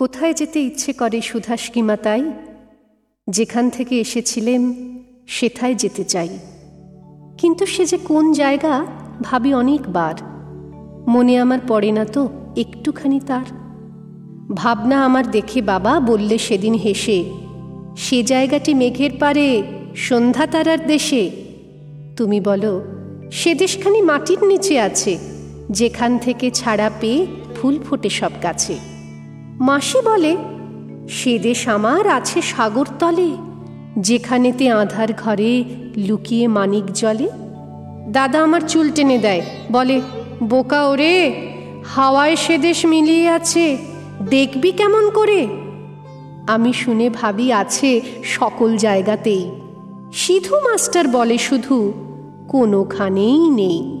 কোথায় যেতে ইচ্ছে করে সুধাস কিমা তাই? যেখান থেকে এসেছিলেন সেথায় যেতে চাই। কিন্তু সে যে কোন জায়গা, ভাবি অনেকবার। মনে আমার পড়ে না তো, একটুখানি তার। ভাবনা আমার দেখে বাবা বললে সেদিন হেসে, সে জায়গাটি মেঘের পারে সন্ধ্যা তারার দেশে। তুমি বলো, সে দেশখানি মাটির নিচে আছে, যেখান থেকে ছাড়া পেয়ে ফুল ফোটে সব গাছে। মাসি বলে, সে দেশ আমার আছে সাগর তলে, যেখানেতে আধার ঘরে লুকিয়ে মানিক জলে দাদা আমার চুল টেনে দেয়, বলে, বোকা ওরে, হাওয়ায় সে দেশ মিলিয়ে আছে, দেখবি কেমন করে? আমি শুনে ভাবি আছে সকল জায়গাতেই। সিধু মাস্টার বলে শুধু, কোনোখানেই নেই।